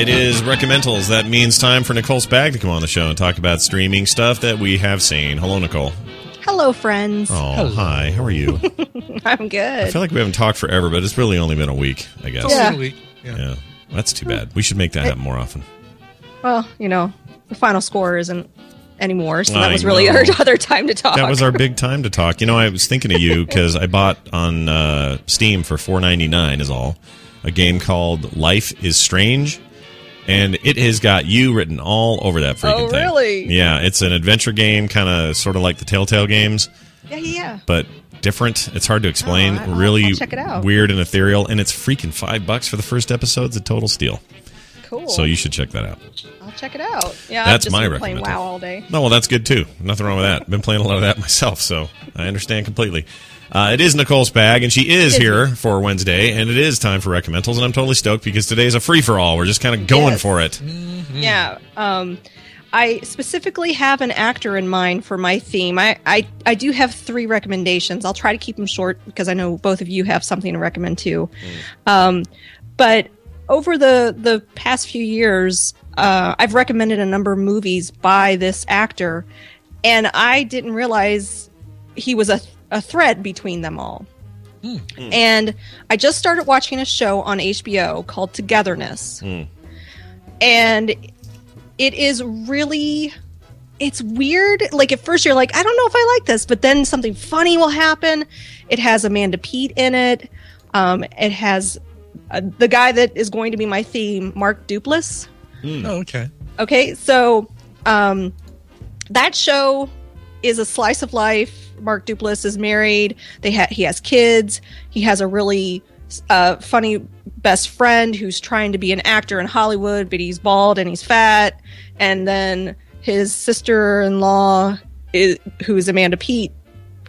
It is Recommendals. That means time for Nicole Spag to come on the show and talk about streaming stuff that we have seen. Hello, Nicole. Hello, friends. Oh, hi. How are you? I'm good. I feel like we haven't talked forever, but it's really only been a week, I guess. Yeah. Week. Yeah. Yeah. That's too bad. We should make that happen more often. well, you know, the final score isn't anymore, so I that was really know. our other time to talk. That was our big time to talk. You know, I was thinking of you because I bought on uh, Steam for four ninety nine is all a game called Life is Strange, and it has got you written all over that freaking Oh, thing. really? Yeah, it's an adventure game, kind of sort of like the Telltale games, yeah, yeah, yeah. but different. It's hard to oh, explain. Oh, I- I'll- really I'll check it out. weird and ethereal, and it's freaking five bucks for the first episode. It's a total steal. Cool. So you should check that out. I'll check it out. Yeah, That's I've just my been playing. WoW all day. No, well, that's good too. Nothing wrong with that. Been playing a lot of that myself, so I understand completely. Uh, it is Nicole Spag, and she is here for Wednesday, and it is time for recommendals, and I'm totally stoked because today is a free for all. We're just kind of going Yes. for it. Yeah. Um, I specifically have an actor in mind for my theme. I, I, I do have three recommendations. I'll try to keep them short because I know both of you have something to recommend too. Um, but over the the past few years, uh, I've recommended a number of movies by this actor, and I didn't realize he was a a thread between them all. And I just started watching a show on HBO called Togetherness. And it is really it's weird. Like at first you're like i don't know if i like this but then something funny will happen. It has amanda peet in it. Um, it has uh, the guy that is going to be my theme mark duplass. Oh, okay. okay so um, that show is a slice of life mark duplass is married. They ha- he has kids. He has a really uh, funny best friend who's trying to be an actor in hollywood but he's bald and he's fat. And then his sister-in-law is, who is amanda peet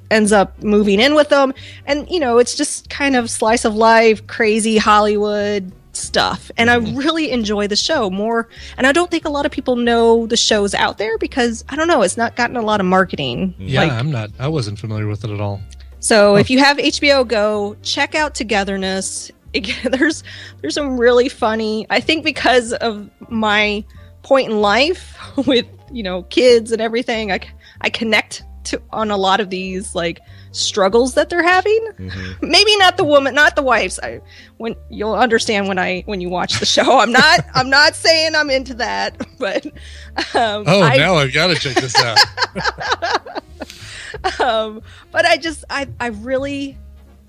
ends up moving in with them. And you know it's just kind of slice of life crazy hollywood stuff and i mm-hmm. really enjoy the show more and i don't think a lot of people know the show's out there because i don't know it's not gotten a lot of marketing Yeah, Like, I'm not. I wasn't familiar with it at all. so if you have hbo go check out togetherness Again, there's there's some really funny i think because of my point in life with you know kids and everything I I connect to on a lot of these like struggles that they're having. Maybe not the woman not the wives. I when you'll understand when i when you watch the show. I'm not i'm not saying i'm into that but um Oh, I, now I've got to check this out. um, but I just I I really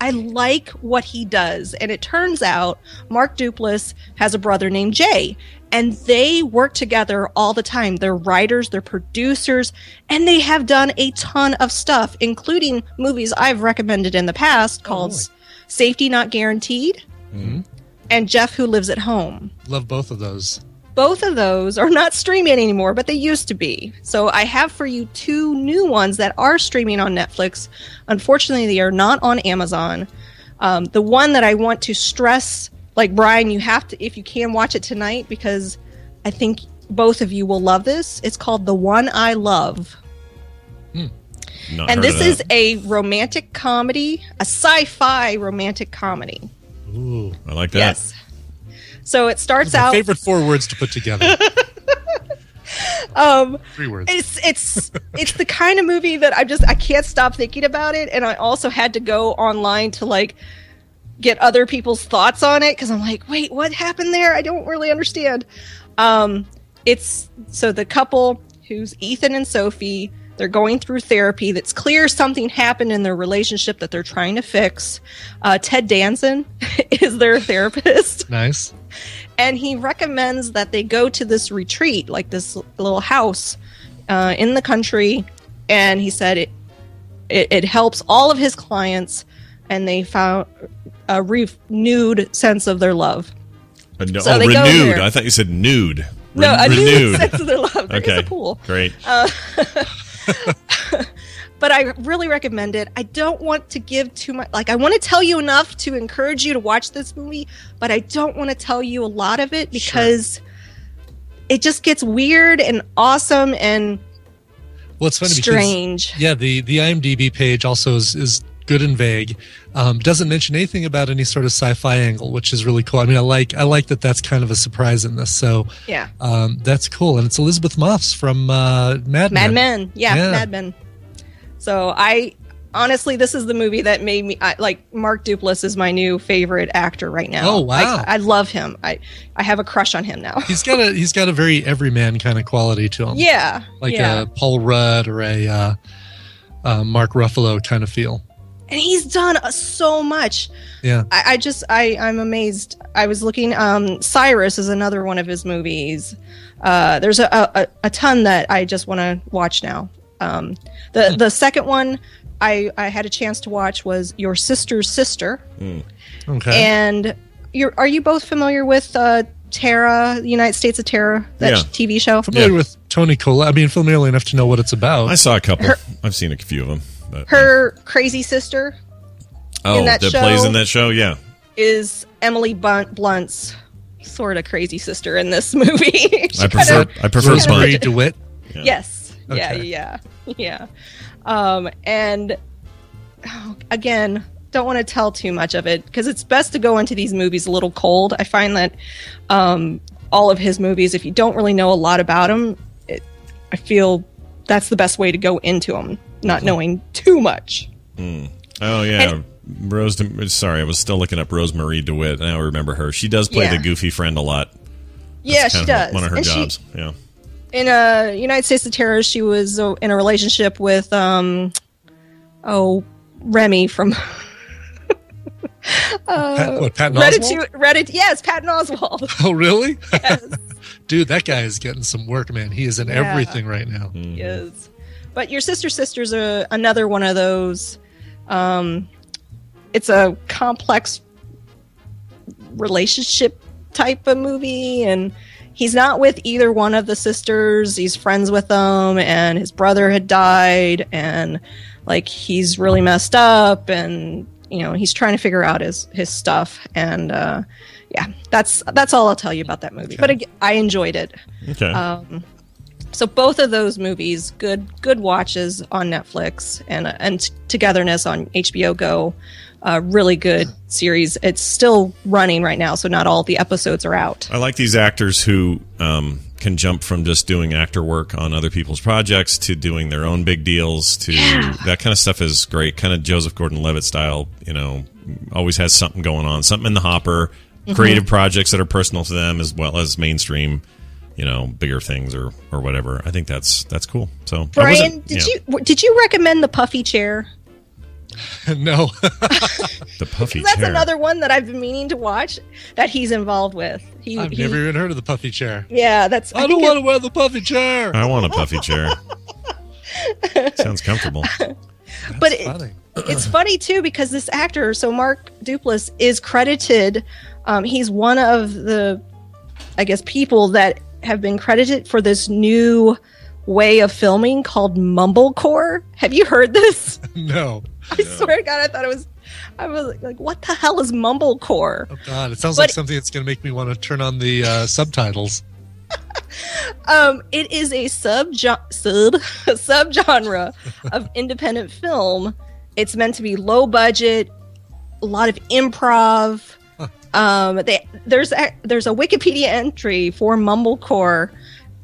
I like what he does, and it turns out Mark Duplass has a brother named Jay, and they work together all the time. They're writers, they're producers, and they have done a ton of stuff, including movies I've recommended in the past called really? Safety Not Guaranteed Mhm. and Jeff Who Lives at Home Love both of those. Both of those are not streaming anymore, but they used to be. So I have for you two new ones that are streaming on Netflix. Unfortunately, they are not on Amazon. Um, the one that I want to stress, like Brian, you have to, if you can, watch it tonight because I think both of you will love this. It's called The One I Love. Not and this is a romantic comedy, a sci fi romantic comedy. Ooh. I like that. Yes. So it starts My out. favorite four words to put together. Um, Three words. it's it's it's the kind of movie that I just I can't stop thinking about it, and I also had to go online to like get other people's thoughts on it because I'm like, wait, what happened there? I don't really understand. Um, it's so the couple who's Ethan and Sophie. They're going through therapy. That's clear something happened in their relationship that they're trying to fix. Uh, Ted Danson is their therapist Nice. And he recommends that they go to this retreat, like this little house uh, in the country. And he said it, it it helps all of his clients, and they found a renewed sense of their love. Uh, no- So oh, renewed. I thought you said nude. No, Ren- a renewed sense of their love. There okay. a pool. Great. but I really recommend it. I don't want to give too much. Like, I want to tell you enough to encourage you to watch this movie, but I don't want to tell you a lot of it because it just gets weird and awesome and Well, it's funny strange. because yeah, the the IMDb page also is, is good and vague. Um, doesn't mention anything about any sort of sci-fi angle, which is really cool. I mean, I like I like that that's kind of a surprise in this. So Yeah. um, that's cool, and it's Elisabeth Moss from uh, Mad Men. Mad Men. Yeah, Yeah. Mad Men. So I honestly, this is the movie that made me I, like Mark Duplass is my new favorite actor right now. Oh, wow. Like, I love him. I I have a crush on him now. He's got a he's got a very everyman kind of quality to him, yeah, like yeah. a Paul Rudd or a uh, uh, Mark Ruffalo kind of feel. and he's done uh, so much. Yeah, I, I just I I'm amazed. I was looking. Um, Cyrus is another one of his movies. Uh, there's a, a a ton that I just want to watch now. Um, the the second one I I had a chance to watch was Your Sister's Sister, okay. and you're are you both familiar with uh, Tara, the United States of Tara, that Yeah. TV show? familiar yeah. with Toni Collette. I mean, familiar enough to know what it's about. I saw a couple. Her- I've seen a few of them. But, Her crazy sister oh, in that that show- plays in that show. Yeah, is Emily Blunt, Blunt's sort of crazy sister in this movie. I prefer. kinda- I prefer Rosemarie DeWitt. Yeah. Yes. Yeah, Okay. yeah, yeah. Um, and oh, again, don't want to tell too much of it because it's best to go into these movies a little cold. I find that um, all of his movies, if you don't really know a lot about him, it, I feel that's the best way to go into them, not knowing too much. Oh yeah, Rose. Sorry, I was still looking up Rosemarie DeWitt. I remember her. She does play Yeah. the goofy friend a lot. yeah, she does. One of her And she- jobs. yeah. In uh United States of Tara, she was uh, in a relationship with um oh Remy from Pat, what, Patton Oswalt? Reddit. Reddit. Yes, Patton Oswalt. Oh, really? Yes. Dude, that guy is getting some work, man. He is in Yeah. everything right now. He is. But your sister sister's a, another one of those. Um, it's a complex relationship type of movie, and he's not with either one of the sisters. He's friends with them, and his brother had died, and like he's really messed up, and you know he's trying to figure out his his stuff, and uh, yeah, that's that's all I'll tell you about that movie. But ag- I enjoyed it. Okay. Um, so both of those movies, good good watches on Netflix and and Togetherness on HBO Go. Uh, really good series. It's still running right now, so not all the episodes are out. I like these actors who um, can jump from just doing actor work on other people's projects to doing their own big deals. To Yeah. that kind of stuff is great. Kind of Joseph Gordon-Levitt style. You know, always has something going on, something in the hopper. Mm-hmm. Creative projects that are personal to them as well as mainstream. You know, bigger things or or whatever. I think that's that's cool. So Brian, did yeah, you did you recommend the puffy chair? no. the puffy That's chair? another one that I've been meaning to watch that he's involved with. He, I've he- never even heard of the puffy chair. yeah, that's. I, I, don't want to wear the puffy chair. I want a puffy chair. Sounds comfortable. but it, Funny. it's funny too because this actor, so Mark Duplass, is credited. Um, he's one of the, I guess, people that have been credited for this new way of filming called mumblecore. Have you heard this? No. I swear to God, I thought it was. I was like, "What the hell is mumblecore?" Oh, God. It sounds But- like something that's going to make me want to turn on the uh, subtitles. Um, it is a sub sub subgenre of independent film. It's meant to be low budget, a lot of improv. Um, they, there's a, there's a Wikipedia entry for Mumblecore,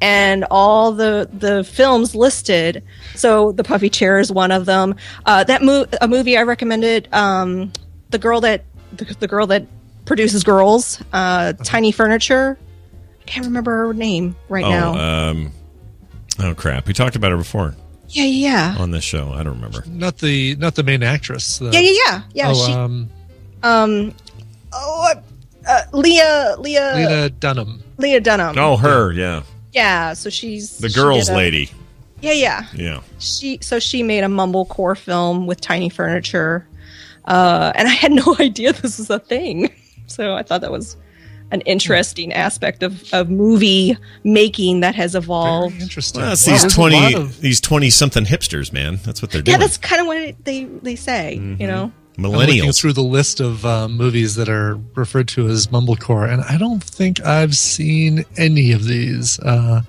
and all the the films listed. So the Puffy Chair is one of them. Uh, that mo- a movie I recommended. Um, the girl that the, the girl that produces girls, uh, Tiny Furniture. I can't remember her name right Oh, now. um, oh crap! We talked about her before Yeah, yeah, on this show. I don't remember. Not the not the main actress. The, yeah, yeah, yeah, yeah. oh, she, um, um, oh, uh, Leah, Leah, Leah, Dunham. Leah Dunham. Oh, her, yeah, yeah. So she's the girls' did a- lady. Yeah, yeah. Yeah, She so she made a mumblecore film with tiny furniture, uh, and I had no idea this was a thing. So I thought that was an interesting aspect of, of movie making that has evolved. Very interesting. well, that's Wow, these there's twenty of- these twenty something hipsters, man. That's what they're Yeah, doing. that's kind of what they they say. You know. I'm looking Millennials. through the list of uh, movies that are referred to as mumblecore, and I don't think I've seen any of these. Uh,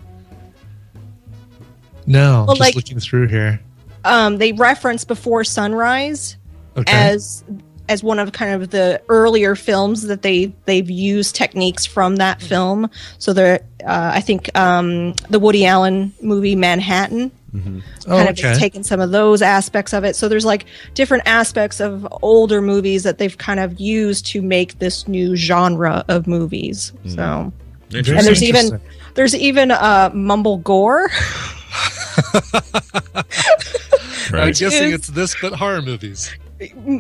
no, Well, just like- looking through here. um, they reference before sunrise Okay. as as one of kind of the earlier films that they they've used techniques from that film. So there, uh, I think um, the Woody Allen movie Manhattan oh, kind of okay. taken some of those aspects of it. So there's like different aspects of older movies that they've kind of used to make this new genre of movies. So Very and there's even there's even uh, mumble gore. I'm guessing is- it's this, but horror movies.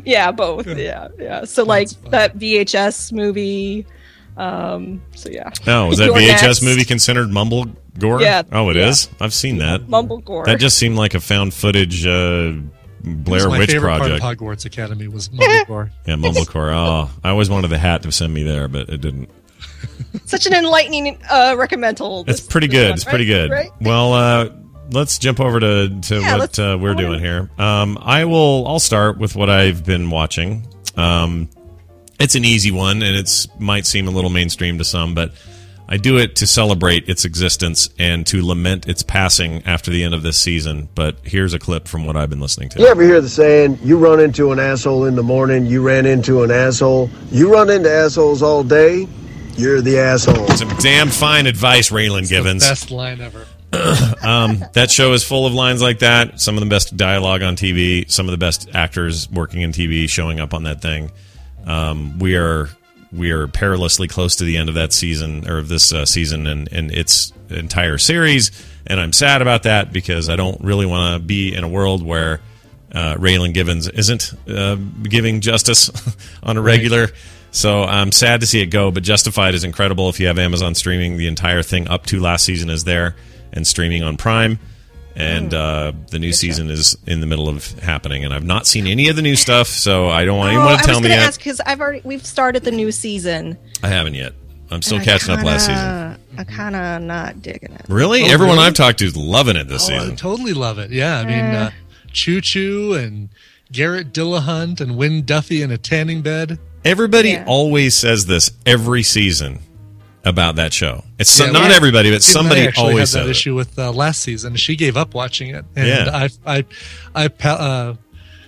Yeah, both. Yeah, yeah. So like fun. that VHS movie. Um, so yeah. Oh, was that You're VHS next. movie considered mumble gore? Yeah, Oh, it is. yeah. I've seen that. Mumble gore. That just seemed like a found footage uh, Blair my Witch favorite project. part of Hogwarts Academy was Mumblecore. Yeah, Mumblecore. Oh, I always wanted the hat to send me there, but it didn't. Such an enlightening uh, recommendal. It's pretty good. one, It's pretty good. Right? Well, uh, let's jump over to, to Yeah, what uh, we're I wanna- doing here. Um, I will. I'll start with what I've been watching. Um, it's an easy one, and it's might seem a little mainstream to some, but I do it to celebrate its existence and to lament its passing after the end of this season. But here's a clip from what I've been listening to. You ever hear the saying, you run into an asshole in the morning, you ran into an asshole? You run into assholes all day, you're the asshole. Some damn fine advice, Raylan Givens. Best line ever. that show is full of lines like that. Some of the best dialogue on TV. Some of the best actors working in TV showing up on that thing. Um, we are we are perilously close to the end of that season or of this uh, season and, and its entire series. And I'm sad about that because I don't really want to be in a world where uh, Raylan Givens isn't uh, giving justice on a regular. So I'm sad to see it go, but Justified is incredible. If you have Amazon streaming, the entire thing up to last season is there and streaming on Prime. And uh, the new season is in the middle of happening, and I've not seen any of the new stuff, so I don't want Oh, anyone I to was tell going me to yet. ask because I've already we've started the new season. I haven't yet. I'm still and I catching up last season. kinda- I kind of not digging it. Really? Oh, Everyone really? I've talked to is loving it this Oh, I season. totally love it. Yeah, I mean, uh, Choo Choo and Garrett Dillahunt and Wynn Duffy in a tanning bed. Everybody Yeah. always says this every season about that show. It's so, Yeah, not we- everybody, but Steve and I somebody always had that says it. issue with uh, last season. She gave up watching it, and Yeah. I, I, I, uh,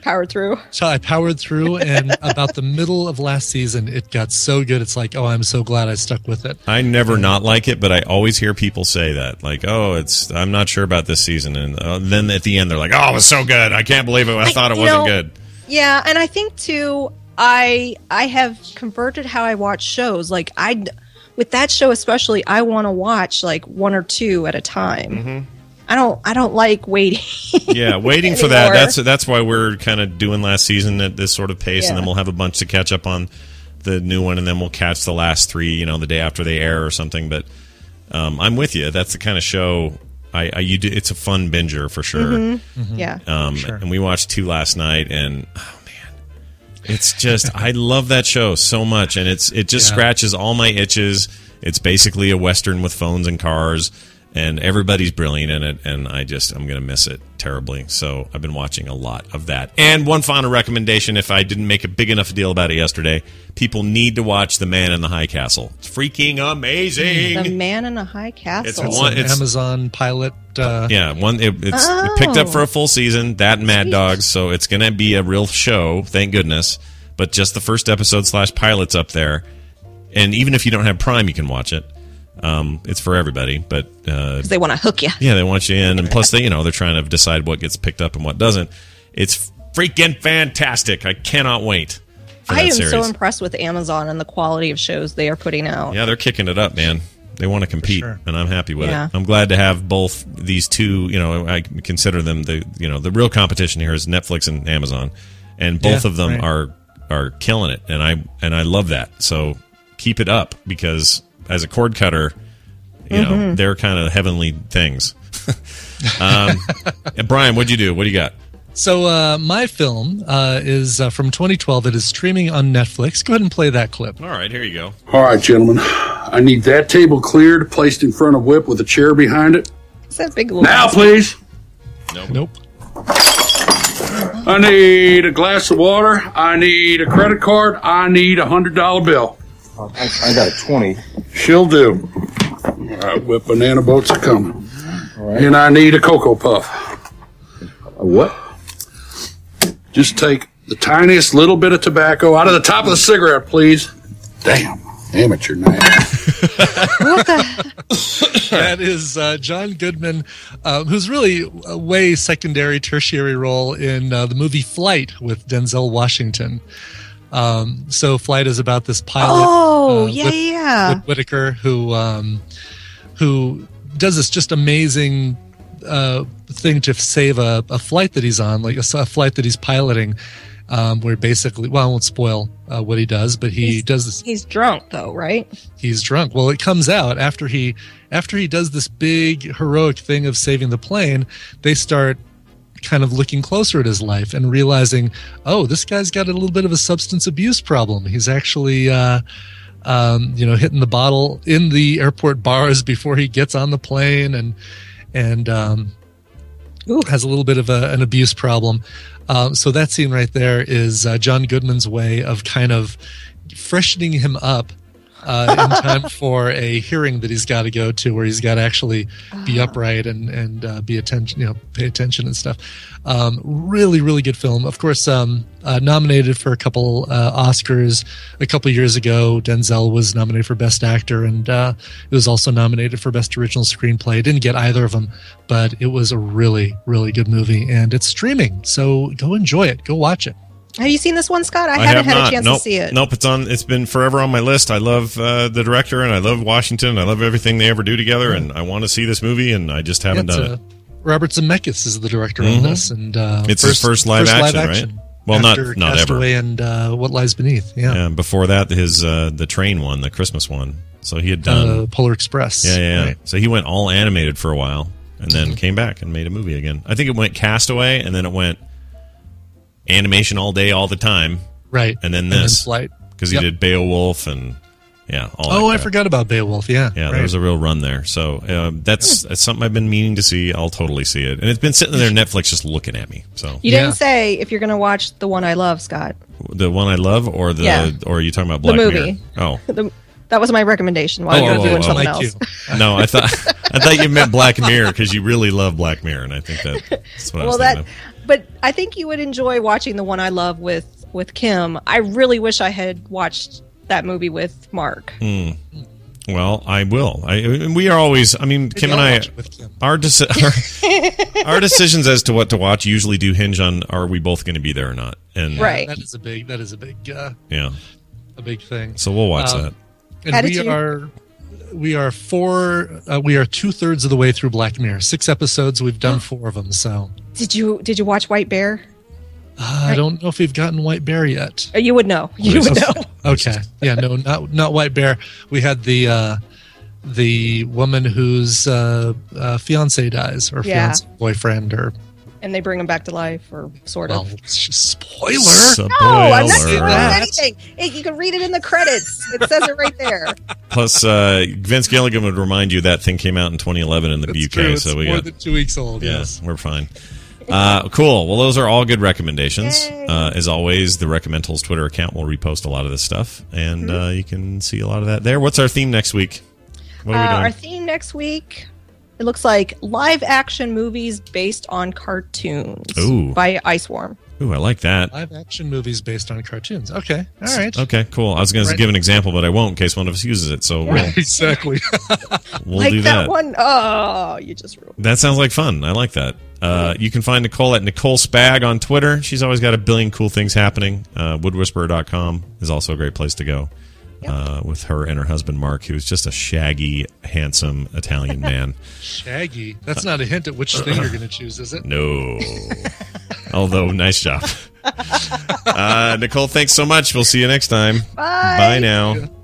Powered through. so I powered through, and about the middle of last season, it got so good. It's like, oh, I'm so glad I stuck with it. I never not like it, but I always hear people say that, like, "Oh, it's I'm not sure about this season," and uh, then at the end they're like, "Oh, it was so good! I can't believe it! I, thought it wasn't know, good." Yeah, and I think too. I I have converted how I watch shows. Like I, with that show especially, I want to watch like one or two at a time. Mm-hmm. I don't. I don't like waiting. Yeah, waiting for that. That's that's why we're kind of doing last season at this sort of pace, and then we'll have a bunch to catch up on the new one, and then we'll catch the last three, you know, the day after they air or something. But um, I'm with you. That's the kind of show I, I you do. It's a fun binger for sure. Mm-hmm. yeah. Um, Sure. And we watched two last night, and oh man, it's just I love that show so much, and it's it just Yeah. scratches all my itches. It's basically a western with phones and cars, and everybody's brilliant in it, and I just I'm gonna miss it terribly. So I've been watching a lot of that. And one final recommendation, if I didn't make a big enough deal about it yesterday, people need to watch The Man in the High Castle. It's freaking amazing. The Man in the High Castle. It's It's one- an it's- Amazon pilot. Uh, Yeah, one it, it's it picked up for a full season. That and Mad Sweet. Dogs, so it's going to be a real show. Thank goodness. But just the first episode slash pilots up there, and even if you don't have Prime, you can watch it. Um, it's for everybody, but uh, 'Cause they want to hook you. yeah, they want you in, and plus they you know they're trying to decide what gets picked up and what doesn't. It's freaking fantastic! I cannot wait. For I that am series. so impressed with Amazon and the quality of shows they are putting out. Yeah, they're kicking it up, man. They want to compete, sure. and I'm happy with Yeah. it. I'm glad to have both these two. You know, I consider them the you know the real competition here is Netflix and Amazon, and both Yeah, of them right. are are killing it, and I and I love that. So keep it up because as a cord cutter, you Mm-hmm. know they're kind of heavenly things. um, and Brian, what'd you do? What do you got? So uh, my film uh, is uh, from 2012. It is streaming on Netflix. Go ahead and play that clip. All right, here you go. All right, gentlemen. I need that table cleared, placed in front of Whip with a chair behind it. Is that big little Now, please. Nope. Nope. I need a glass of water. I need a credit card. I need a hundred dollar bill. I, I got a 20. She'll do. All right, Whip banana boats are coming. And I need a cocoa puff. A what? Just take the tiniest little bit of tobacco out of the top of the cigarette, please. Damn, amateur night. that is uh, John Goodman, um, who's really a way secondary, tertiary role in uh, the movie Flight with Denzel Washington. Um, so Flight is about this pilot. Oh, uh, yeah, Whit- yeah. Whit- Whitaker, who um, who does this just amazing uh, thing to save a, a flight that he's on, like a flight that he's piloting. Um, where basically, well, I won't spoil uh, what he does, but he He's- does this He's drunk though, right? he's drunk. Well, it comes out after he after he does this big heroic thing of saving the plane. They start kind of looking closer at his life and realizing, oh, this guy's got a little bit of a substance abuse problem. He's actually, uh, um, you know, hitting the bottle in the airport bars before he gets on the plane, and and um, has a little bit of a, an abuse problem. Um, so that scene right there is uh, John Goodman's way of kind of freshening him up uh, in time for a hearing that he's got to go to, where he's got to actually be upright and and uh, be attention, you know, pay attention and stuff. Um, really, really good film. Of course, um, uh, nominated for a couple uh, Oscars a couple years ago. Denzel was nominated for Best Actor, and uh, it was also nominated for Best Original Screenplay. Didn't get either of them, but it was a really, really good movie, and it's streaming. So go enjoy it. Go watch it. Have you seen this one, Scott? I, I haven't have had not. a chance nope. to see it. Nope. It's on. It's been forever on my list. I love uh, the director and I love Washington. I love everything they ever do together, and I want to see this movie, and I just haven't It's, done uh, it. Robert Zemeckis is the director Mhm. on this, and uh, It's his first live action, right? Well, not- after not ever. And uh, What Lies Beneath. Yeah, And before that, his uh, the train one, the Christmas one. So he had done. uh, Polar Express. yeah, yeah, yeah. Right. So he went all animated for a while, and then Mm-hmm. came back and made a movie again. I think it went Castaway, and then it went animation all day, all the time, Right. and then then this Flight. because he did Beowulf and yeah. All that Oh, I forgot about Beowulf. Yeah, Yeah, right. there was a real run there. So uh, that's, that's something I've been meaning to see. I'll totally see it, and it's been sitting there Netflix just looking at me. So You didn't say if you're going to watch the one I love, Scott. the one I love, or the Yeah. or are you talking about The Black movie. Mirror? Oh The, that was my recommendation Why Oh, you oh, doing oh, something like else. you. no, I thought I thought you meant Black Mirror because you really love Black Mirror, and I think that, that's what I was that, thinking. But I think you would enjoy watching the one I love with with Kim. I really wish I had watched that movie with Mark. Of. Well, I will. I we are always. I mean, Kim and I'll I. watch it with Kim. Our, deci- our our decisions as to what to watch usually do hinge on are we both going to be there or not, and Right. That is a big. That is a big. Uh, yeah. a big thing. So we'll watch Um, that. And How did we you- are. We are four. Uh, we are two thirds of the way through Black Mirror. Six episodes. We've done four of them. So Did you did you watch White Bear? uh, I don't know if we've gotten White Bear yet. Uh, You would know. You would know. Okay. Yeah. No. Not not White Bear. We had the uh, the woman whose uh, uh, fiance dies, or Yeah. fiance boyfriend, or And they bring him back to life, or sort well, of. spoiler. Spoiler. No, I'm not Spoiler. spoiling anything. Hey, you can read it in the credits. It says it right there. Plus, uh, Vince Gilligan would remind you that thing came out in 2011 in the That's UK, true. It's so we more got than two weeks old. yeah, Yes. we're fine. Uh, cool. Well, those are all good recommendations. Uh, as always, the Recommendals Twitter account will repost a lot of this stuff, and Mm-hmm. uh, you can see a lot of that there. What's our theme next week? What are Uh, we our theme next week. It looks like live action movies based on cartoons Ooh. by Iceworm. Ooh, I like that. Live action movies based on cartoons. Okay. All right. Okay, cool. I was going to give an example, but I won't in case one of us uses it. So we'll, exactly. we'll like do that, that. one. Oh, you just ruined. That sounds like fun. I like that. Uh, you can find Nicole at Nicole Spag on Twitter. She's always got a billion cool things happening. Uh, woodwhisperer.com is also a great place to go uh, with her and her husband, Mark, who's just a shaggy, handsome Italian man. Shaggy. That's not a hint at which thing you're going to choose, is it? no. Although, nice job. Uh, Nicole, thanks so much. We'll see you next time. Bye. Bye now.